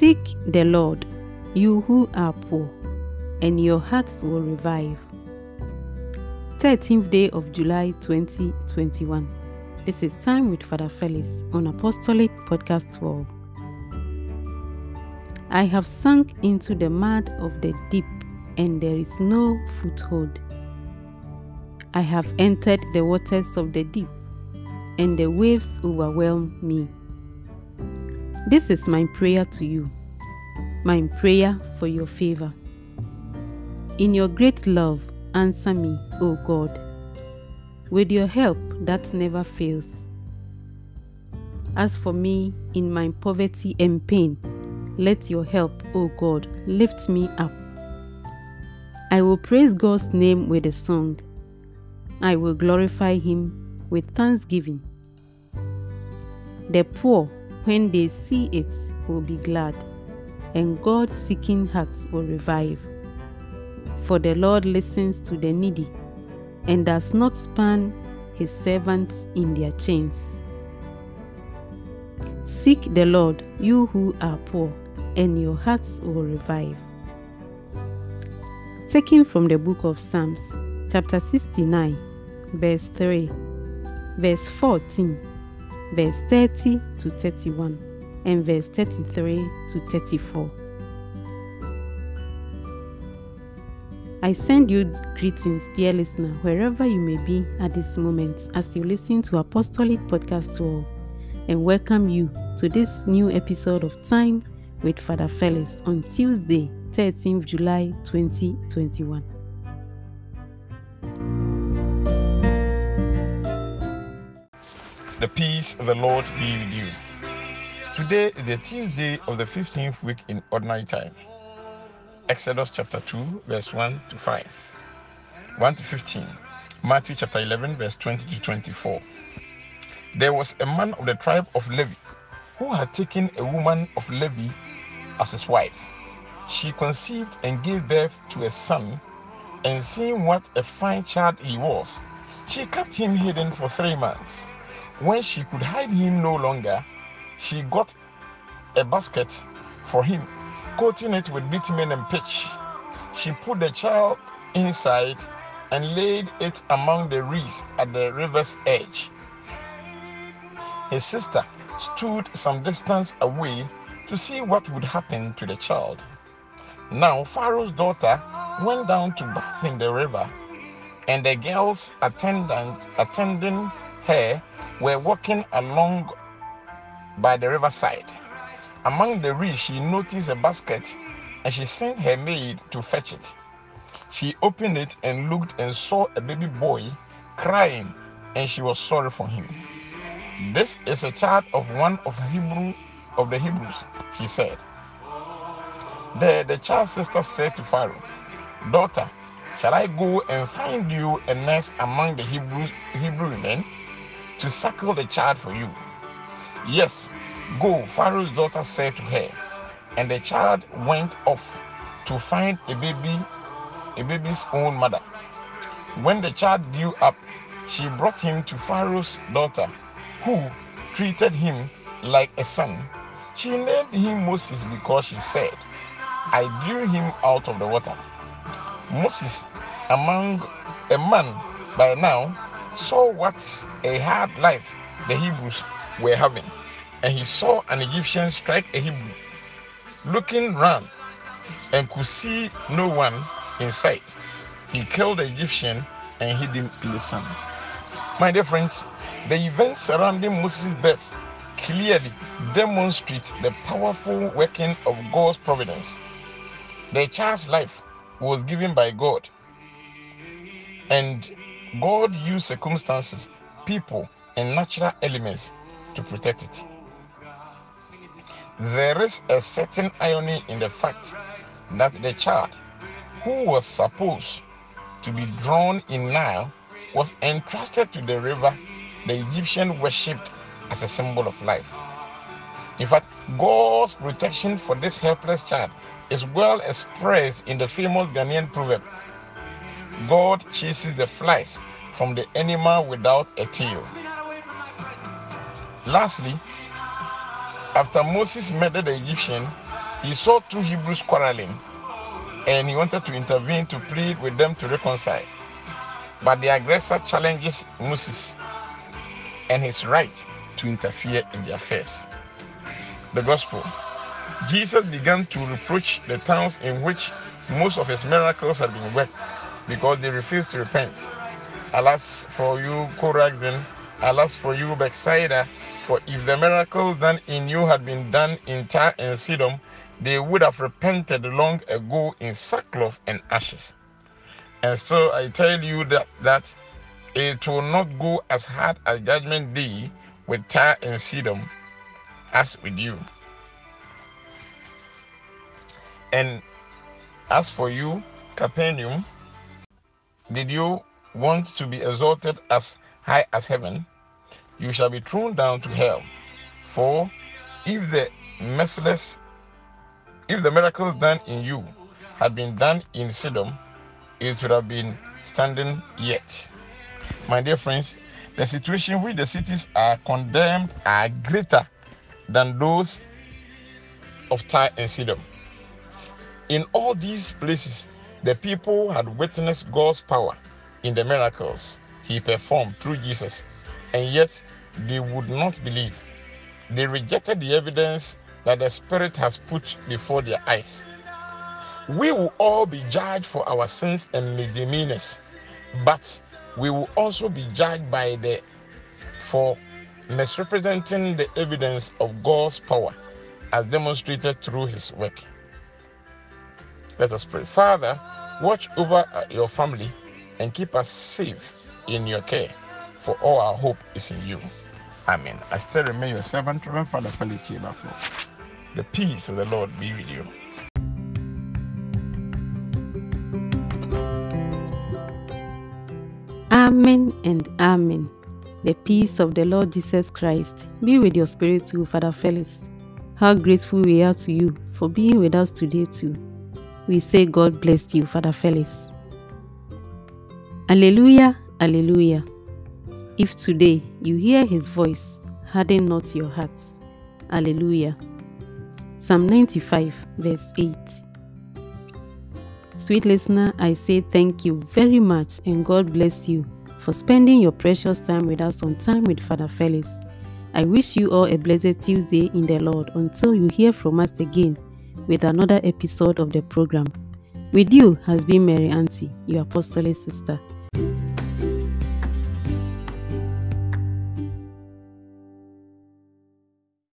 Seek the Lord, you who are poor, and your hearts will revive. 13th day of July 2021. This is Time with Father Felix on Apostolic Podcast 12. I have sunk into the mud of the deep, and there is no foothold. I have entered the waters of the deep, and the waves overwhelm me. This is my prayer to you, my prayer for your favor. In your great love, answer me, O God, with your help that never fails. As for me, in my poverty and pain, let your help, O God, lift me up. I will praise God's name with a song. I will glorify him with thanksgiving. The poor, when they see it, will be glad, and God seeking hearts will revive. For the Lord listens to the needy and does not span his servants in their chains. Seek the Lord, you who are poor, and your hearts will revive. Taken from the book of Psalms, chapter 69, verse 3, verse 14, verse 30 to 31, and verse 33 to 34. I send you greetings, dear listener, wherever you may be at this moment as you listen to Apostolic Podcast 12, and welcome you to this new episode of Time with Father Felix on Tuesday, 13th July 2021. The peace of the Lord be with you. Today is the Tuesday of the 15th week in ordinary time. Exodus chapter 2, verse 1 to 5, 1 to 15. Matthew chapter 11, verse 20 to 24. There was a man of the tribe of Levi who had taken a woman of Levi as his wife. She conceived and gave birth to a son, and seeing what a fine child he was, she kept him hidden for three months. When she could hide him no longer, she got a basket for him coating it with bitumen and pitch. She put the child inside and laid it among the reeds at the river's edge. His sister stood some distance away to see what would happen to the child. Now Pharaoh's daughter went down to bath in the river, and the girls attendant, attending her were walking along by the riverside. Among the reeds, she noticed a basket and she sent her maid to fetch it. She opened it and looked and saw a baby boy crying, and she was sorry for him. This is a child of one of Hebrew of the Hebrews, she said. There the child's sister said to Pharaoh, Daughter, shall I go and find you a nurse among the Hebrews Hebrew men to suckle the child for you? Yes, Go, Pharaoh's daughter said to her, and the child went off to find a baby, a baby's own mother. When the child grew up, she brought him to Pharaoh's daughter, who treated him like a son. She named him Moses because she said, I drew him out of the water. Moses, among a man by now, saw what a hard life the Hebrews were having and he saw an Egyptian strike a Hebrew, looking round and could see no one in sight. He killed the Egyptian and hid him in the sand. My dear friends, the events surrounding Moses' birth clearly demonstrate the powerful working of God's providence. The child's life was given by God, and God used circumstances, people, and natural elements to protect it. There is a certain irony in the fact that the child who was supposed to be drawn in Nile was entrusted to the river the Egyptian worshipped as a symbol of life. In fact, God's protection for this helpless child is well expressed in the famous Ghanaian proverb God chases the flies from the animal without a tail. Lastly, after Moses murdered the Egyptian, he saw two Hebrews quarreling and he wanted to intervene to plead with them to reconcile. But the aggressor challenges Moses and his right to interfere in their affairs. The Gospel Jesus began to reproach the towns in which most of his miracles had been worked because they refused to repent. Alas for you, Chorazin, alas for you, Bethsaida, for if the miracles done in you had been done in Tyre and Sidon, they would have repented long ago in sackcloth and ashes. And so I tell you that, that it will not go as hard as judgment day with Tyre and Sidon as with you. And as for you, Capernaum, did you want to be exalted as high as heaven? You shall be thrown down to hell. For if the merciless, if the miracles done in you had been done in Sodom, it would have been standing yet. My dear friends, the situation which the cities are condemned are greater than those of Tyre and Sidon. In all these places, the people had witnessed God's power in the miracles he performed through Jesus, and yet they would not believe. They rejected the evidence that the Spirit has put before their eyes. We will all be judged for our sins and misdemeanors, but we will also be judged by the for misrepresenting the evidence of God's power as demonstrated through his work. Let us pray. Father, watch over uh, your family and keep us safe in your care, for all our hope is in you. Amen. I still remain your servant, Reverend Father Felix Chibafo. The peace of the Lord be with you. Amen and Amen. The peace of the Lord Jesus Christ be with your spirit too, Father Felix. How grateful we are to you for being with us today too. We say God bless you, Father Felix. Alleluia, Alleluia. If today you hear his voice, harden not your hearts. Alleluia. Psalm 95, verse 8. Sweet listener, I say thank you very much and God bless you for spending your precious time with us on Time with Father Felix. I wish you all a blessed Tuesday in the Lord until you hear from us again with another episode of the program. With you has been Mary Auntie, your apostolic sister.